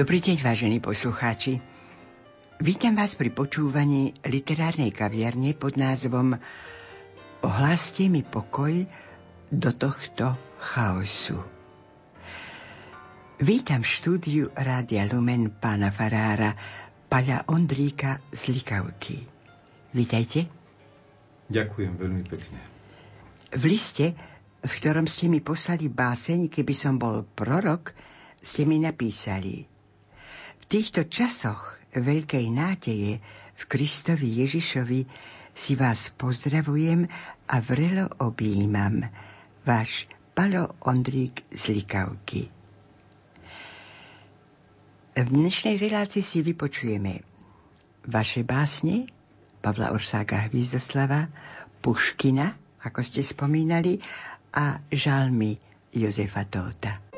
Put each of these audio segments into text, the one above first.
Dobrý deň, vážení poslucháči. Vítam vás pri počúvaní literárnej kaviarne pod názvom Ohláste mi pokoj do tohto chaosu. Vítam v štúdiu Rádia Lumen pána Farára, Paľa Ondríka z Likavky. Vítajte. Ďakujem veľmi pekne. V liste, v ktorom ste mi poslali báseň, keby som bol prorok, ste mi napísali – týchto časoch veľkej nádeje v Kristovi Ježišovi si vás pozdravujem a vrelo objímam. Váš Palo Ondrík z Likavky. V dnešnej relácii si vypočujeme vaše básne Pavla Orsáka Hvizdoslava, Puškina, ako ste spomínali, a žalmy Jozefa Tóta.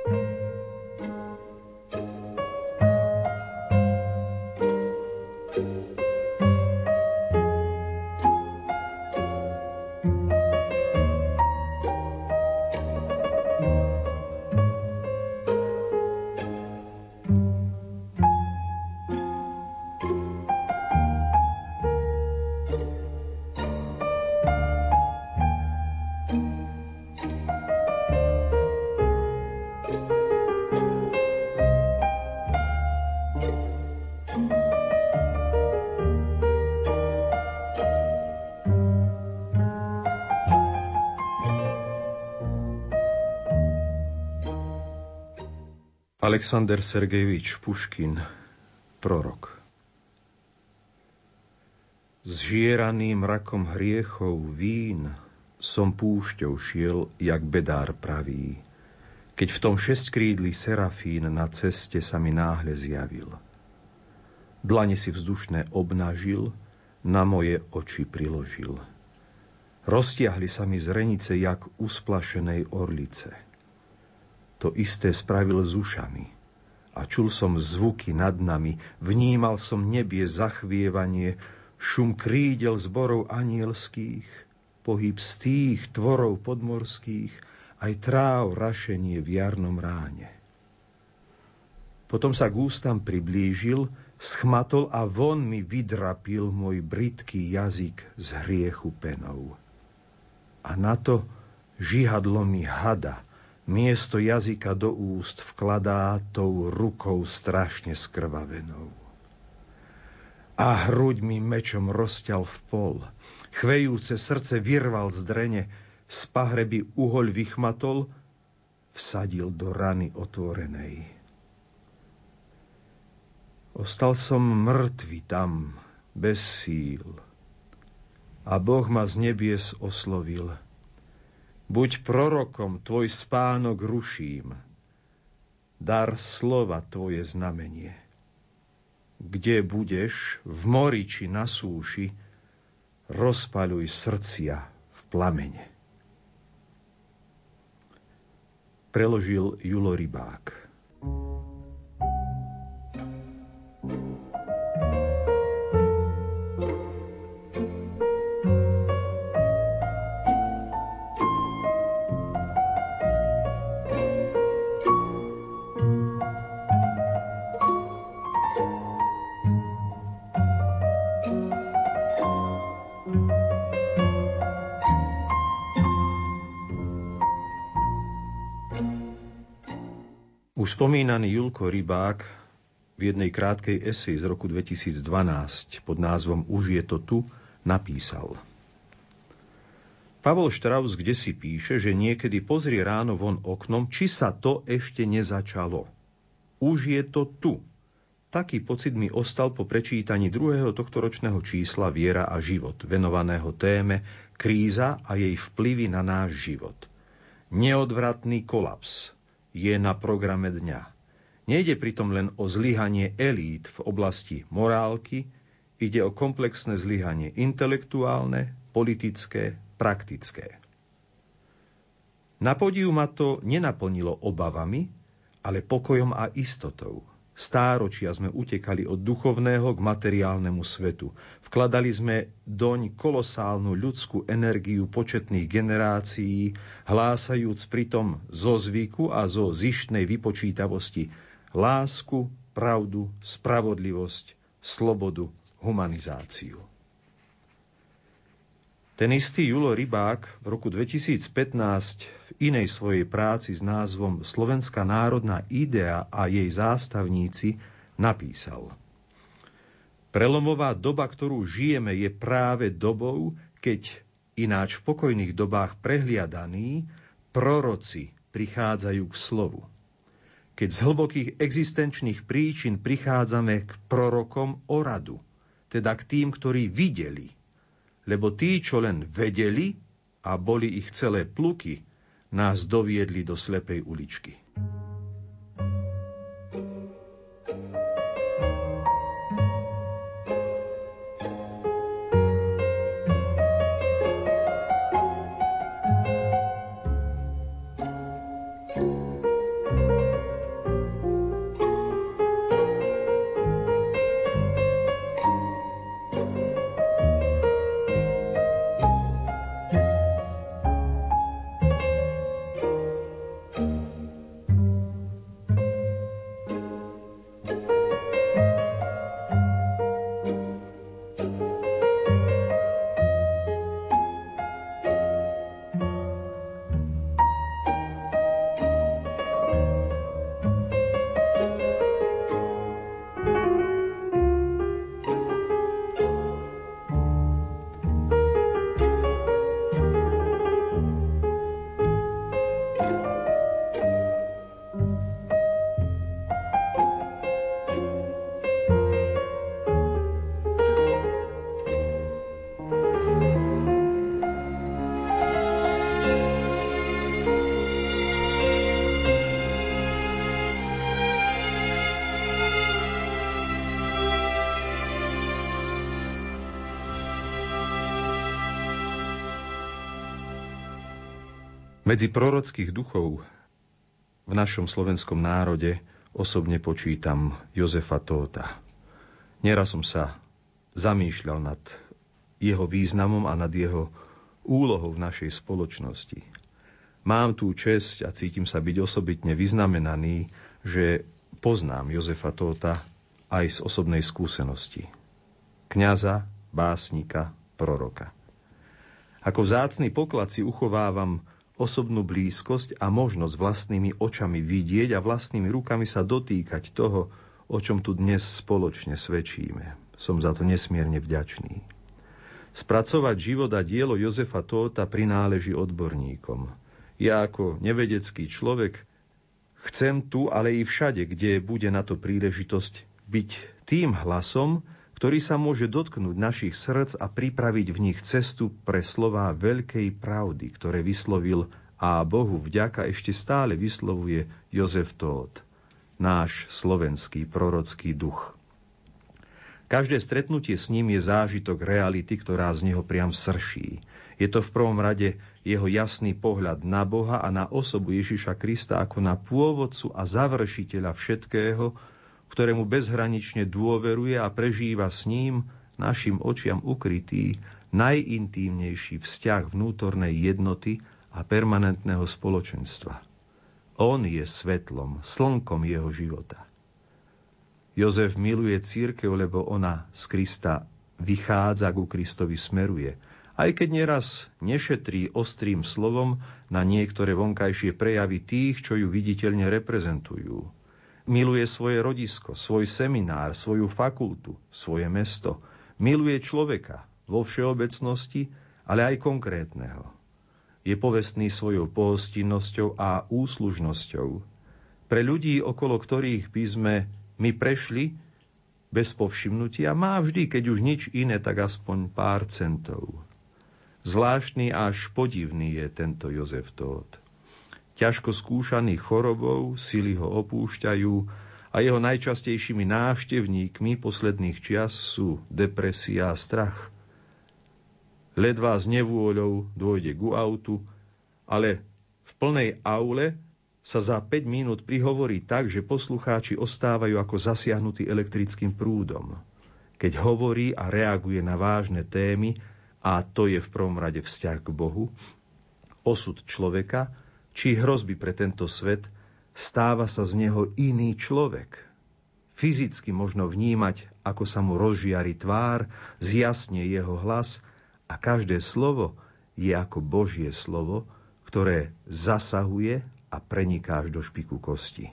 Alexander Sergejevič Puškin, prorok. Zžieraným rakom hriechov vín som púšťou šiel, jak bedár pravý, keď v tom šestkrídli serafín na ceste sa mi náhle zjavil. Dlane si vzdušné obnažil, na moje oči priložil. Roztiahli sa mi zrenice, jak usplašenej orlice – to isté spravil s ušami. A čul som zvuky nad nami, vnímal som nebie zachvievanie, šum krídel zborov anielských, pohyb z tých tvorov podmorských, aj tráv rašenie v jarnom ráne. Potom sa k ústam priblížil, schmatol a von mi vydrapil môj britký jazyk z hriechu penou. A na to žihadlo mi hada – miesto jazyka do úst vkladá tou rukou strašne skrvavenou. A hruď mi mečom rozťal v pol, chvejúce srdce vyrval z drene, z pahreby uhoľ vychmatol, vsadil do rany otvorenej. Ostal som mŕtvy tam, bez síl. A Boh ma z nebies oslovil – Buď prorokom, tvoj spánok ruším. Dar slova tvoje znamenie. Kde budeš, v mori či na súši, rozpaľuj srdcia v plamene. Preložil Julo Rybák. Už spomínaný Julko Rybák v jednej krátkej esej z roku 2012 pod názvom Už je to tu napísal. Pavol Štraus kde si píše, že niekedy pozrie ráno von oknom, či sa to ešte nezačalo. Už je to tu. Taký pocit mi ostal po prečítaní druhého tohtoročného čísla Viera a život, venovaného téme Kríza a jej vplyvy na náš život. Neodvratný kolaps, je na programe dňa. Nejde pritom len o zlyhanie elít v oblasti morálky, ide o komplexné zlyhanie intelektuálne, politické, praktické. Na podiu ma to nenaplnilo obavami, ale pokojom a istotou. Stáročia sme utekali od duchovného k materiálnemu svetu. Vkladali sme doň kolosálnu ľudskú energiu početných generácií, hlásajúc pritom zo zvyku a zo zištnej vypočítavosti lásku, pravdu, spravodlivosť, slobodu, humanizáciu. Ten istý Julo Rybák v roku 2015 v inej svojej práci s názvom Slovenská národná idea a jej zástavníci napísal Prelomová doba, ktorú žijeme, je práve dobou, keď ináč v pokojných dobách prehliadaní proroci prichádzajú k slovu. Keď z hlbokých existenčných príčin prichádzame k prorokom o radu, teda k tým, ktorí videli – lebo tí, čo len vedeli a boli ich celé pluky, nás doviedli do slepej uličky. Medzi prorockých duchov v našom slovenskom národe osobne počítam Jozefa Tóta. Nieraz som sa zamýšľal nad jeho významom a nad jeho úlohou v našej spoločnosti. Mám tú česť a cítim sa byť osobitne vyznamenaný, že poznám Jozefa Tóta aj z osobnej skúsenosti. Kňaza, básnika, proroka. Ako vzácný poklad si uchovávam osobnú blízkosť a možnosť vlastnými očami vidieť a vlastnými rukami sa dotýkať toho, o čom tu dnes spoločne svedčíme. Som za to nesmierne vďačný. Spracovať život a dielo Jozefa Tóta prináleží odborníkom. Ja ako nevedecký človek chcem tu, ale i všade, kde bude na to príležitosť, byť tým hlasom, ktorý sa môže dotknúť našich srdc a pripraviť v nich cestu pre slová veľkej pravdy, ktoré vyslovil a Bohu vďaka ešte stále vyslovuje Jozef Tóth, náš slovenský prorocký duch. Každé stretnutie s ním je zážitok reality, ktorá z neho priam srší. Je to v prvom rade jeho jasný pohľad na Boha a na osobu Ježiša Krista ako na pôvodcu a završiteľa všetkého, ktorému bezhranične dôveruje a prežíva s ním, našim očiam ukrytý, najintímnejší vzťah vnútornej jednoty a permanentného spoločenstva. On je svetlom, slnkom jeho života. Jozef miluje církev, lebo ona z Krista vychádza, ku Kristovi smeruje, aj keď nieraz nešetrí ostrým slovom na niektoré vonkajšie prejavy tých, čo ju viditeľne reprezentujú. Miluje svoje rodisko, svoj seminár, svoju fakultu, svoje mesto. Miluje človeka vo všeobecnosti, ale aj konkrétneho. Je povestný svojou pohostinnosťou a úslužnosťou. Pre ľudí, okolo ktorých by sme my prešli bez povšimnutia, má vždy, keď už nič iné, tak aspoň pár centov. Zvláštny až podivný je tento Jozef Tóth ťažko skúšaný chorobou, sily ho opúšťajú a jeho najčastejšími návštevníkmi posledných čias sú depresia a strach. Ledvá s nevôľou dôjde ku autu, ale v plnej aule sa za 5 minút prihovorí tak, že poslucháči ostávajú ako zasiahnutí elektrickým prúdom. Keď hovorí a reaguje na vážne témy, a to je v prvom rade vzťah k Bohu, osud človeka, či hrozby pre tento svet, stáva sa z neho iný človek. fyzicky možno vnímať, ako sa mu rozžiari tvár, zjasne jeho hlas a každé slovo je ako Božie slovo, ktoré zasahuje a preniká až do špiku kosti.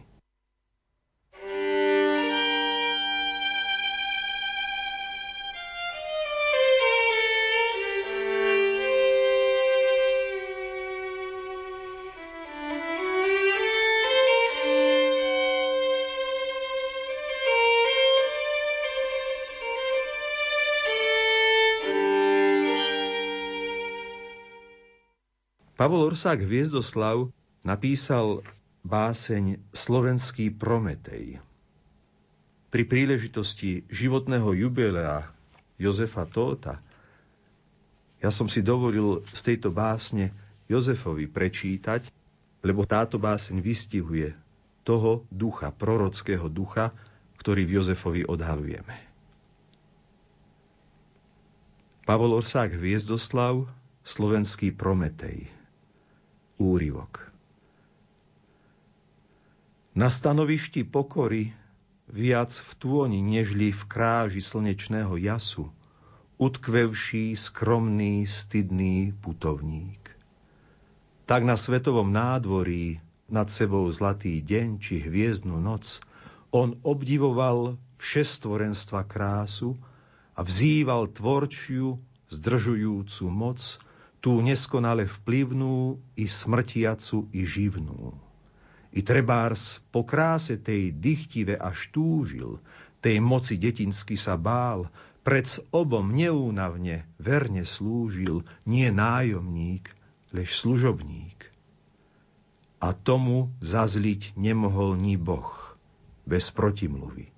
Pavol Orsák Hviezdoslav napísal báseň Slovenský Prometej. Pri príležitosti životného jubilea Jozefa Tóta ja som si dovolil z tejto básne Jozefovi prečítať, lebo táto báseň vystihuje toho ducha, prorockého ducha, ktorý v Jozefovi odhalujeme. Pavol Orsák Hviezdoslav, slovenský Prometej úryvok. Na stanovišti pokory viac v tôni, nežli v kráži slnečného jasu, utkvevší, skromný, stydný putovník. Tak na svetovom nádvorí nad sebou zlatý deň či hviezdnu noc on obdivoval všestvorenstva krásu a vzýval tvorčiu, zdržujúcu moc, tú neskonale vplyvnú i smrtiacu i živnú. I trebárs po kráse tej dychtive až túžil, tej moci detinsky sa bál, pred obom neúnavne verne slúžil, nie nájomník, lež služobník. A tomu zazliť nemohol ni Boh, bez protimluvy.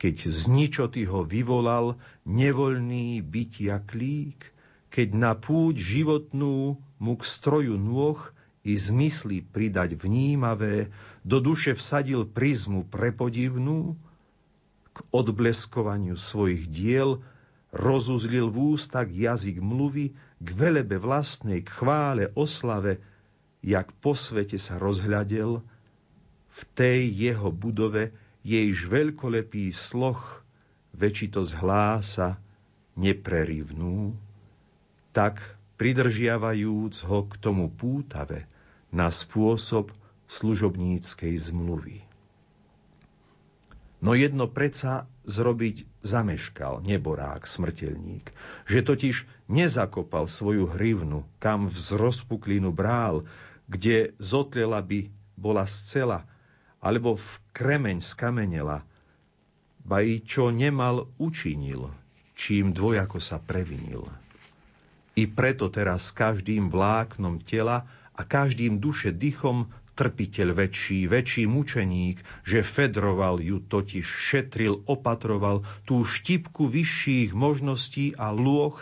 Keď z ničoty ho vyvolal nevoľný bytia klík, keď na púť životnú mu k stroju nôh i zmysly pridať vnímavé, do duše vsadil prizmu prepodivnú, k odbleskovaniu svojich diel rozuzlil v ústach jazyk mluvy, k velebe vlastnej, k chvále, oslave, jak po svete sa rozhľadel, v tej jeho budove jejž veľkolepý sloh väčitosť hlása neprerivnú tak pridržiavajúc ho k tomu pútave na spôsob služobníckej zmluvy. No jedno predsa zrobiť zameškal neborák, smrteľník, že totiž nezakopal svoju hrivnu, kam vz rozpuklinu brál, kde zotlela by bola scela, alebo v kremeň skamenela, ba i čo nemal učinil, čím dvojako sa previnil. I preto teraz každým vláknom tela a každým duše dychom trpiteľ väčší, väčší mučeník, že fedroval ju totiž, šetril, opatroval tú štipku vyšších možností a lôh,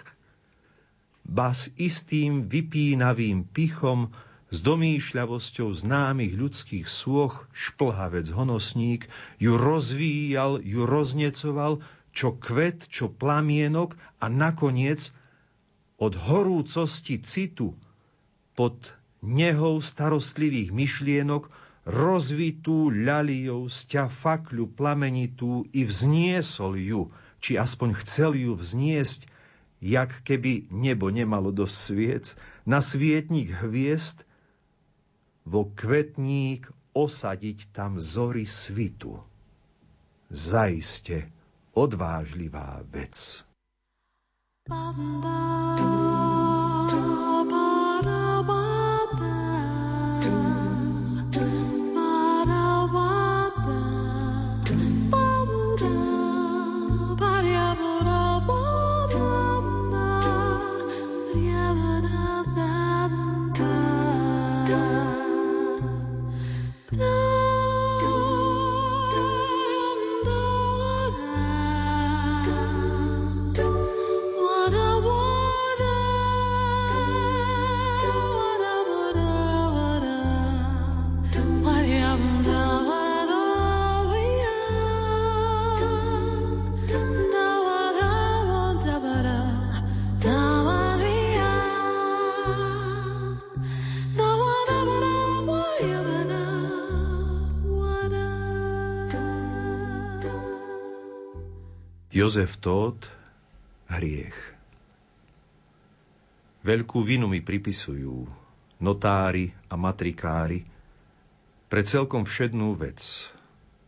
ba s istým vypínavým pichom, s domýšľavosťou známych ľudských sôch, šplhavec honosník, ju rozvíjal, ju roznecoval, čo kvet, čo plamienok a nakoniec od horúcosti citu pod nehou starostlivých myšlienok rozvitú ľaliou sťa fakľu plamenitú i vzniesol ju, či aspoň chcel ju vzniesť, jak keby nebo nemalo dosť sviec, na svietník hviezd, vo kvetník osadiť tam zory svitu. Zaiste odvážlivá vec. Banda. Jozef Tóth, hriech. Veľkú vinu mi pripisujú notári a matrikári pre celkom všednú vec,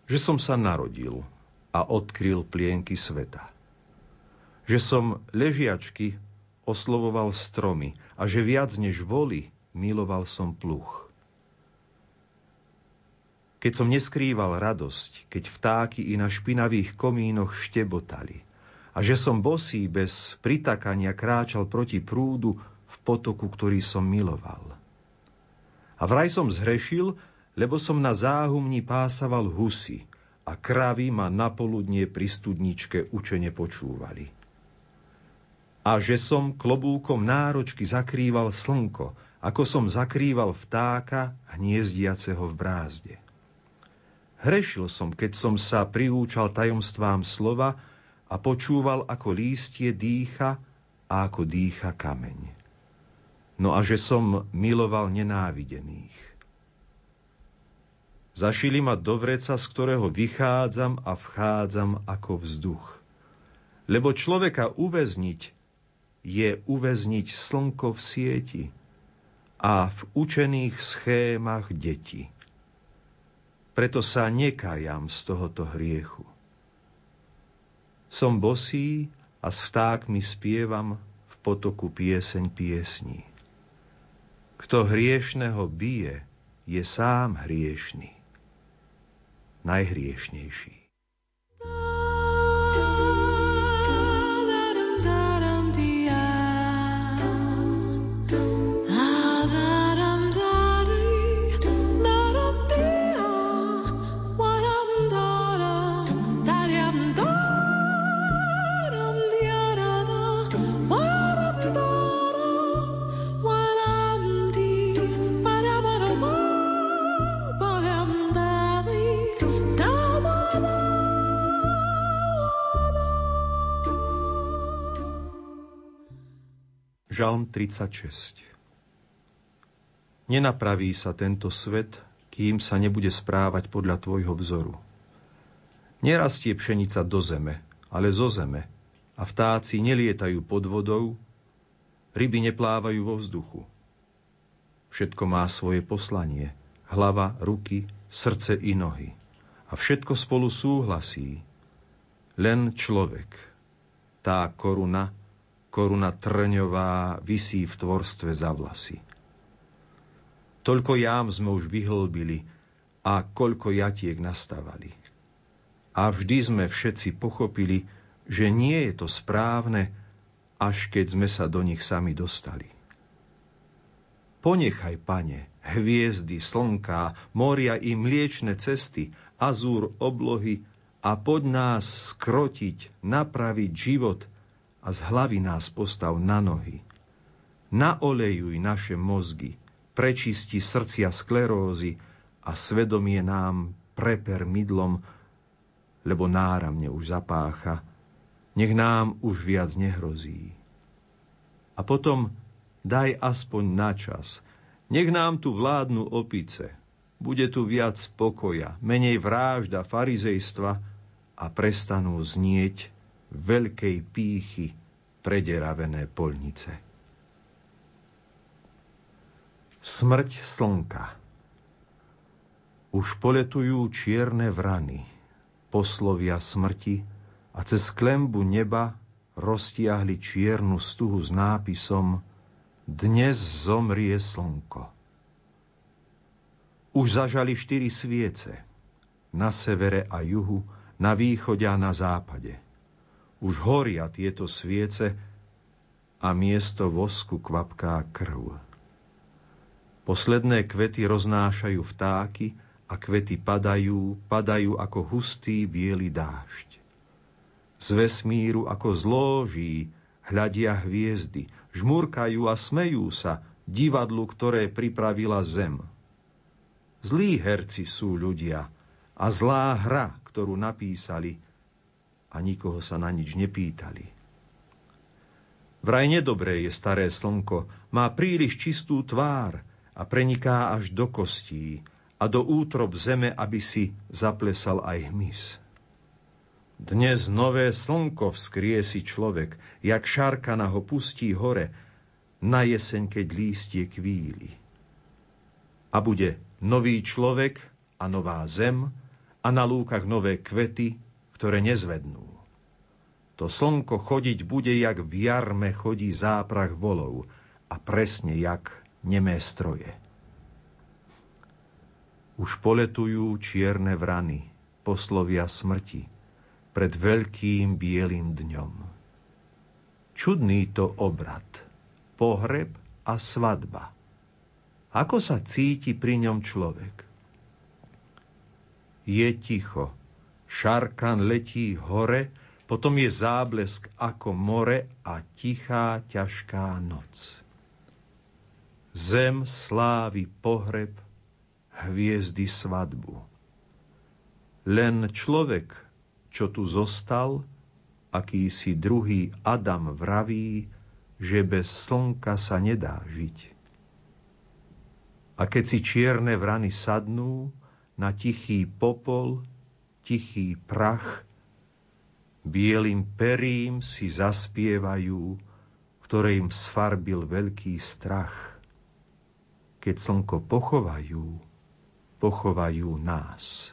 že som sa narodil a odkryl plienky sveta. Že som ležiačky oslovoval stromy a že viac než voli miloval som pluch. Keď som neskrýval radosť, keď vtáky i na špinavých komínoch štebotali a že som bosý bez pritakania kráčal proti prúdu v potoku, ktorý som miloval. A vraj som zhrešil, lebo som na záhumni pásaval husy a kravy ma napoludnie pri studničke učene počúvali. A že som klobúkom náročky zakrýval slnko, ako som zakrýval vtáka hniezdiaceho v brázde. Hrešil som, keď som sa priúčal tajomstvám slova a počúval, ako lístie dýcha a ako dýcha kameň. No a že som miloval nenávidených. Zašili ma do vreca, z ktorého vychádzam a vchádzam ako vzduch. Lebo človeka uväzniť je uväzniť slnko v sieti a v učených schémach detí. Preto sa nekajam z tohoto hriechu. Som bosý a s vtákmi spievam v potoku pieseň piesní. Kto hriešného bije, je sám hriešný. Najhriešnejší. Žalm 36 Nenapraví sa tento svet, kým sa nebude správať podľa tvojho vzoru. Nerastie pšenica do zeme, ale zo zeme, a vtáci nelietajú pod vodou, ryby neplávajú vo vzduchu. Všetko má svoje poslanie, hlava, ruky, srdce i nohy. A všetko spolu súhlasí. Len človek, tá koruna, koruna trňová visí v tvorstve za vlasy. Toľko jám sme už vyhlbili a koľko jatiek nastavali. A vždy sme všetci pochopili, že nie je to správne, až keď sme sa do nich sami dostali. Ponechaj, pane, hviezdy, slnká, moria i mliečne cesty, azúr oblohy a poď nás skrotiť, napraviť život – a z hlavy nás postav na nohy. Naolejuj naše mozgy, prečisti srdcia sklerózy a svedomie nám preper mydlom, lebo náramne už zapácha, nech nám už viac nehrozí. A potom daj aspoň na čas, nech nám tu vládnu opice, bude tu viac pokoja, menej vrážda, farizejstva a prestanú znieť veľkej pýchy prederavené polnice. Smrť slnka Už poletujú čierne vrany, poslovia smrti a cez klembu neba roztiahli čiernu stuhu s nápisom Dnes zomrie slnko. Už zažali štyri sviece, na severe a juhu, na východe a na západe – už horia tieto sviece a miesto vosku kvapká krv. Posledné kvety roznášajú vtáky a kvety padajú, padajú ako hustý biely dážď. Z vesmíru ako zlóží hľadia hviezdy, žmurkajú a smejú sa divadlu, ktoré pripravila zem. Zlí herci sú ľudia a zlá hra, ktorú napísali – a nikoho sa na nič nepýtali. Vraj nedobré je staré slnko, má príliš čistú tvár a preniká až do kostí a do útrob zeme, aby si zaplesal aj hmyz. Dnes nové slnko vzkriesi človek, jak šarkana ho pustí hore, na jeseň, keď lístie kvíli. A bude nový človek a nová zem a na lúkach nové kvety, ktoré nezvednú. To slnko chodiť bude, jak v jarme chodí záprach volov a presne jak nemé stroje. Už poletujú čierne vrany, poslovia smrti, pred veľkým bielým dňom. Čudný to obrad – pohreb a svadba. Ako sa cíti pri ňom človek? Je ticho. Šarkan letí hore, potom je záblesk ako more a tichá, ťažká noc. Zem slávy pohreb, hviezdy svadbu. Len človek, čo tu zostal, akýsi druhý Adam vraví, že bez slnka sa nedá žiť. A keď si čierne vrany sadnú na tichý popol, tichý prach, bielým perím si zaspievajú, ktoré im sfarbil veľký strach. Keď slnko pochovajú, pochovajú nás.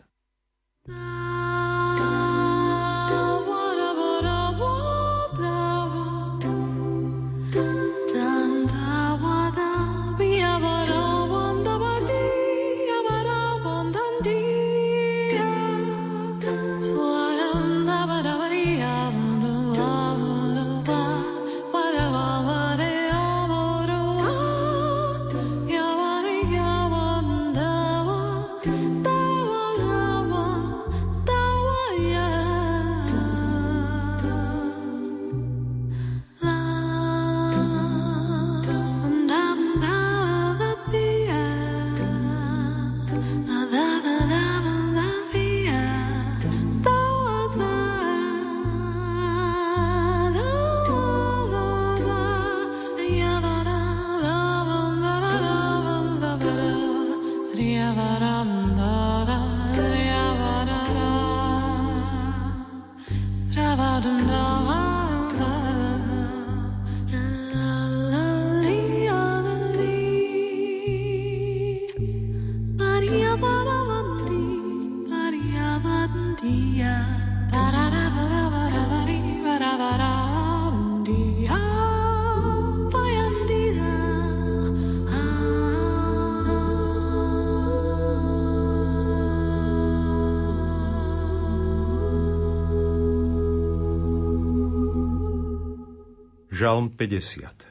Žalm 50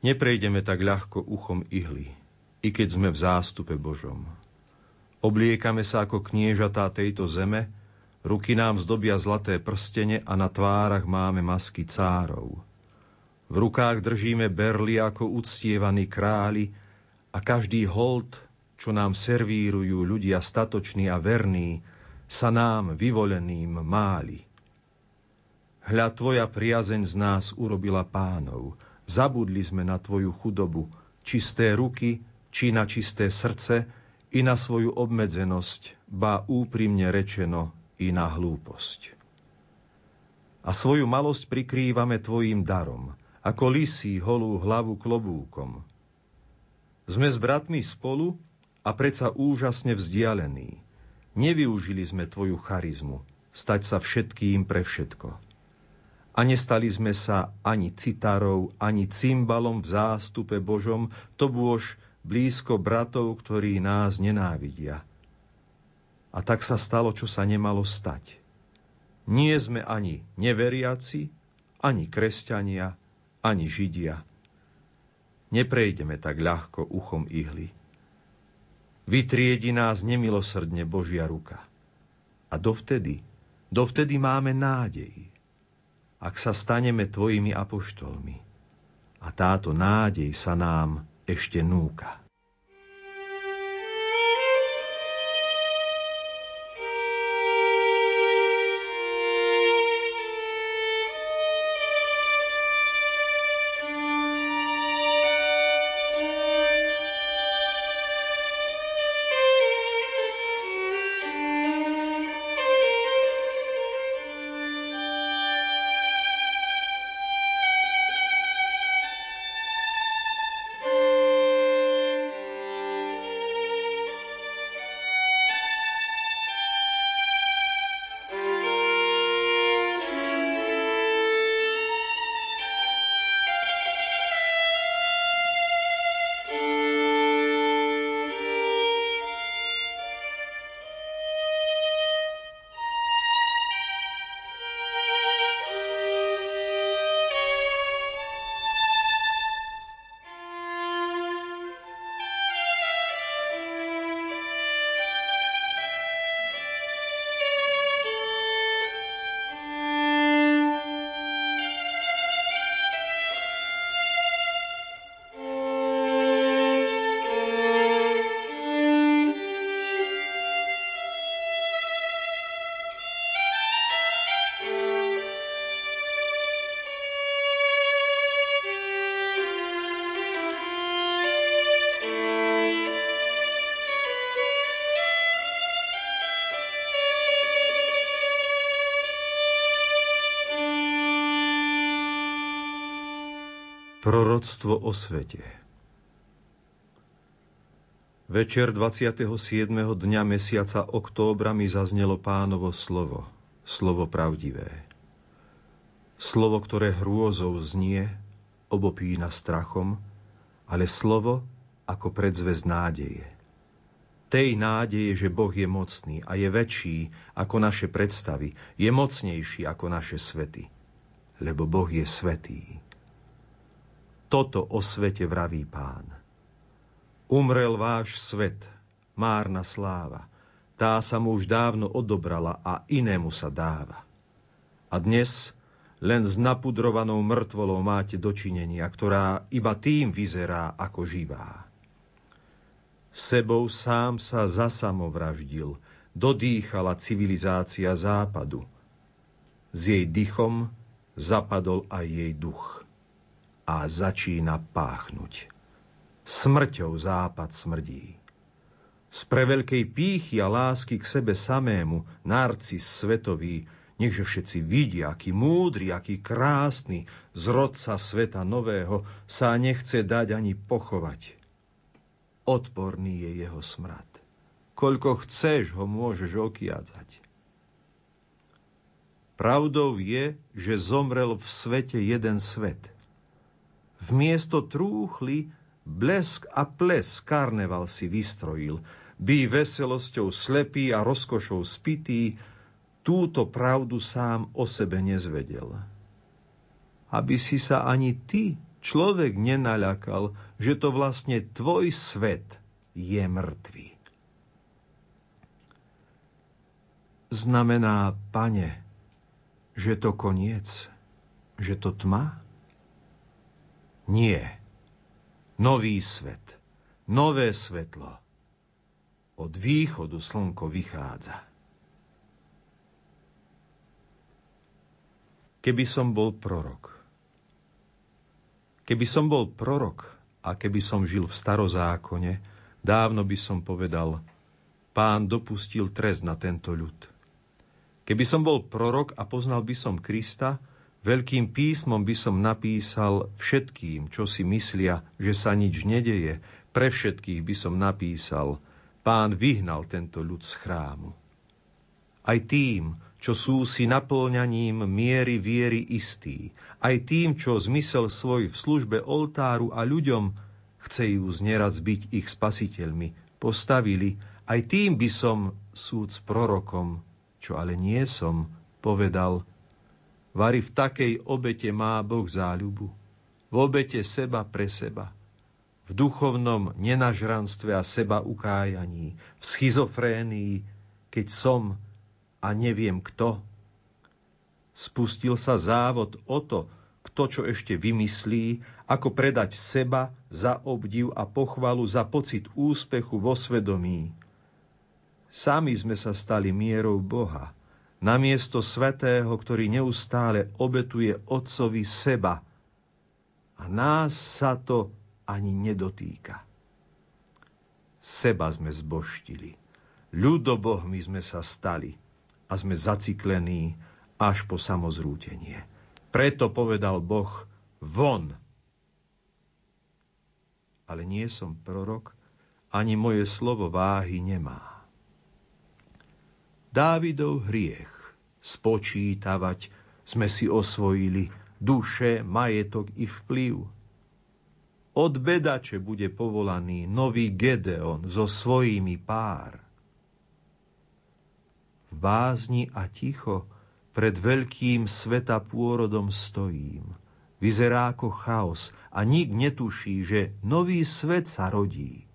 Neprejdeme tak ľahko uchom ihly, i keď sme v zástupe Božom. Obliekame sa ako kniežatá tejto zeme, ruky nám zdobia zlaté prstene a na tvárach máme masky cárov. V rukách držíme berly ako uctievaní králi a každý hold, čo nám servírujú ľudia statoční a verní, sa nám vyvoleným máli. Hľa tvoja priazeň z nás urobila pánov. Zabudli sme na tvoju chudobu, čisté ruky, či na čisté srdce, i na svoju obmedzenosť, ba úprimne rečeno, i na hlúposť. A svoju malosť prikrývame tvojim darom, ako lisí holú hlavu klobúkom. Sme s bratmi spolu a predsa úžasne vzdialení. Nevyužili sme tvoju charizmu, stať sa všetkým pre všetko a nestali sme sa ani citárov, ani cymbalom v zástupe Božom, to bôž blízko bratov, ktorí nás nenávidia. A tak sa stalo, čo sa nemalo stať. Nie sme ani neveriaci, ani kresťania, ani židia. Neprejdeme tak ľahko uchom ihly. Vytriedi nás nemilosrdne Božia ruka. A dovtedy, dovtedy máme nádej ak sa staneme tvojimi apoštolmi. A táto nádej sa nám ešte núka. Proroctvo o svete Večer 27. dňa mesiaca októbra mi zaznelo pánovo slovo, slovo pravdivé. Slovo, ktoré hrôzou znie, obopína strachom, ale slovo ako predzvez nádeje. Tej nádeje, že Boh je mocný a je väčší ako naše predstavy, je mocnejší ako naše svety, lebo Boh je svetý. Toto o svete vraví pán. Umrel váš svet, márna sláva. Tá sa mu už dávno odobrala a inému sa dáva. A dnes len s napudrovanou mŕtvolou máte dočinenia, ktorá iba tým vyzerá ako živá. Sebou sám sa zasamovraždil, dodýchala civilizácia západu. S jej dychom zapadol aj jej duch a začína páchnuť. Smrťou západ smrdí. Z preveľkej pýchy a lásky k sebe samému, narcis svetový, nechže všetci vidia, aký múdry, aký krásny, z rodca sveta nového sa nechce dať ani pochovať. Odporný je jeho smrad. Koľko chceš, ho môžeš okiadzať. Pravdou je, že zomrel v svete jeden svet – v miesto trúchly blesk a ples karneval si vystrojil, by veselosťou slepý a rozkošou spitý, túto pravdu sám o sebe nezvedel. Aby si sa ani ty, človek, nenaľakal, že to vlastne tvoj svet je mŕtvý. Znamená, pane, že to koniec, že to tma? Nie. Nový svet. Nové svetlo. Od východu slnko vychádza. Keby som bol prorok. Keby som bol prorok a keby som žil v starozákone, dávno by som povedal, pán dopustil trest na tento ľud. Keby som bol prorok a poznal by som Krista, Veľkým písmom by som napísal všetkým, čo si myslia, že sa nič nedeje. Pre všetkých by som napísal, pán vyhnal tento ľud z chrámu. Aj tým, čo sú si naplňaním miery viery istý, aj tým, čo zmysel svoj v službe oltáru a ľuďom chce ju znerad zbyť ich spasiteľmi, postavili, aj tým by som súd s prorokom, čo ale nie som, povedal – Vary v takej obete má Boh záľubu. V obete seba pre seba. V duchovnom nenažranstve a seba ukájaní. V schizofrénii, keď som a neviem kto. Spustil sa závod o to, kto čo ešte vymyslí, ako predať seba za obdiv a pochvalu, za pocit úspechu vo svedomí. Sami sme sa stali mierou Boha – namiesto svetého, ktorý neustále obetuje Otcovi seba. A nás sa to ani nedotýka. Seba sme zboštili. Ľudobohmi sme sa stali a sme zaciklení až po samozrútenie. Preto povedal Boh, von. Ale nie som prorok, ani moje slovo váhy nemá. Dávidov hriech spočítavať sme si osvojili duše, majetok i vplyv. Od bedače bude povolaný nový Gedeon so svojimi pár. V bázni a ticho pred veľkým sveta pôrodom stojím. Vyzerá ako chaos a nik netuší, že nový svet sa rodí.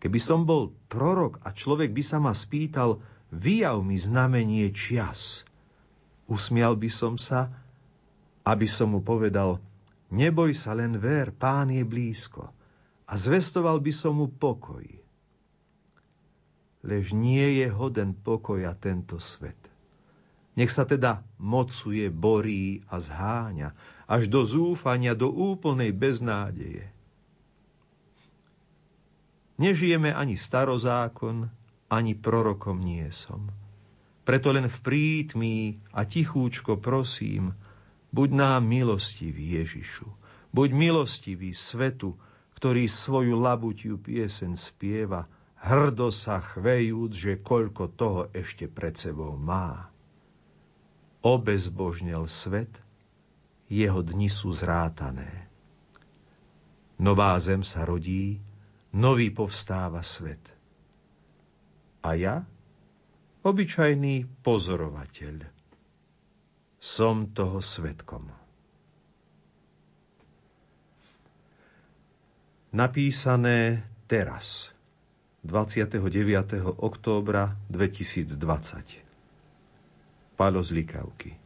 Keby som bol prorok a človek by sa ma spýtal, vyjav mi znamenie čias. Usmial by som sa, aby som mu povedal, neboj sa, len ver, pán je blízko. A zvestoval by som mu pokoj. Lež nie je hoden pokoja tento svet. Nech sa teda mocuje, borí a zháňa, až do zúfania, do úplnej beznádeje. Nežijeme ani starozákon, ani prorokom nie som. Preto len v prítmi a tichúčko prosím, buď nám milostivý Ježišu, Buď milostivý svetu, ktorý svoju labutiu piesen spieva, hrdo sa chvejúc, že koľko toho ešte pred sebou má. Obezbožnel svet, jeho dni sú zrátané. Nová zem sa rodí, nový povstáva svet. A ja, obyčajný pozorovateľ, som toho svetkom. Napísané teraz, 29. októbra 2020. Palo z Likavky.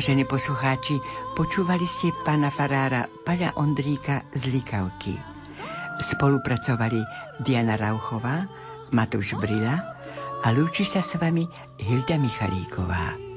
Vážení poslucháči, počúvali ste pána farára Paľa Ondríka z Likavky. Spolupracovali Diana Rauchová, Matúš Brila a lúči sa s vami Hilda Michalíková.